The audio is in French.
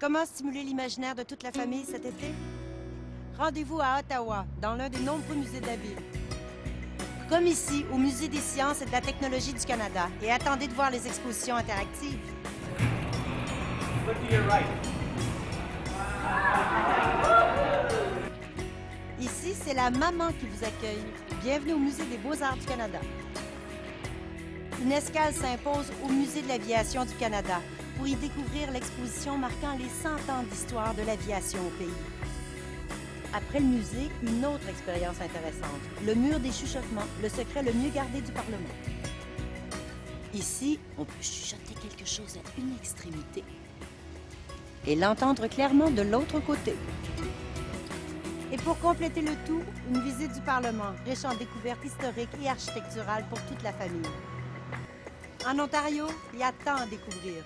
Comment stimuler l'imaginaire de toute la famille cet été? Rendez-vous à Ottawa, dans l'un des nombreux musées de la ville. Comme ici, au Musée des sciences et de la technologie du Canada, et attendez de voir les expositions interactives. Ici, c'est la maman qui vous accueille. Bienvenue au Musée des beaux-arts du Canada. Une escale s'impose au Musée de l'aviation du Canada pour y découvrir l'exposition marquant les 100 ans d'histoire de l'aviation au pays. Après le musée, une autre expérience intéressante, le mur des chuchotements, le secret le mieux gardé du Parlement. Ici, on peut chuchoter quelque chose à une extrémité et l'entendre clairement de l'autre côté. Et pour compléter le tout, une visite du Parlement, riche en découvertes historiques et architecturales pour toute la famille. En Ontario, il y a tant à découvrir.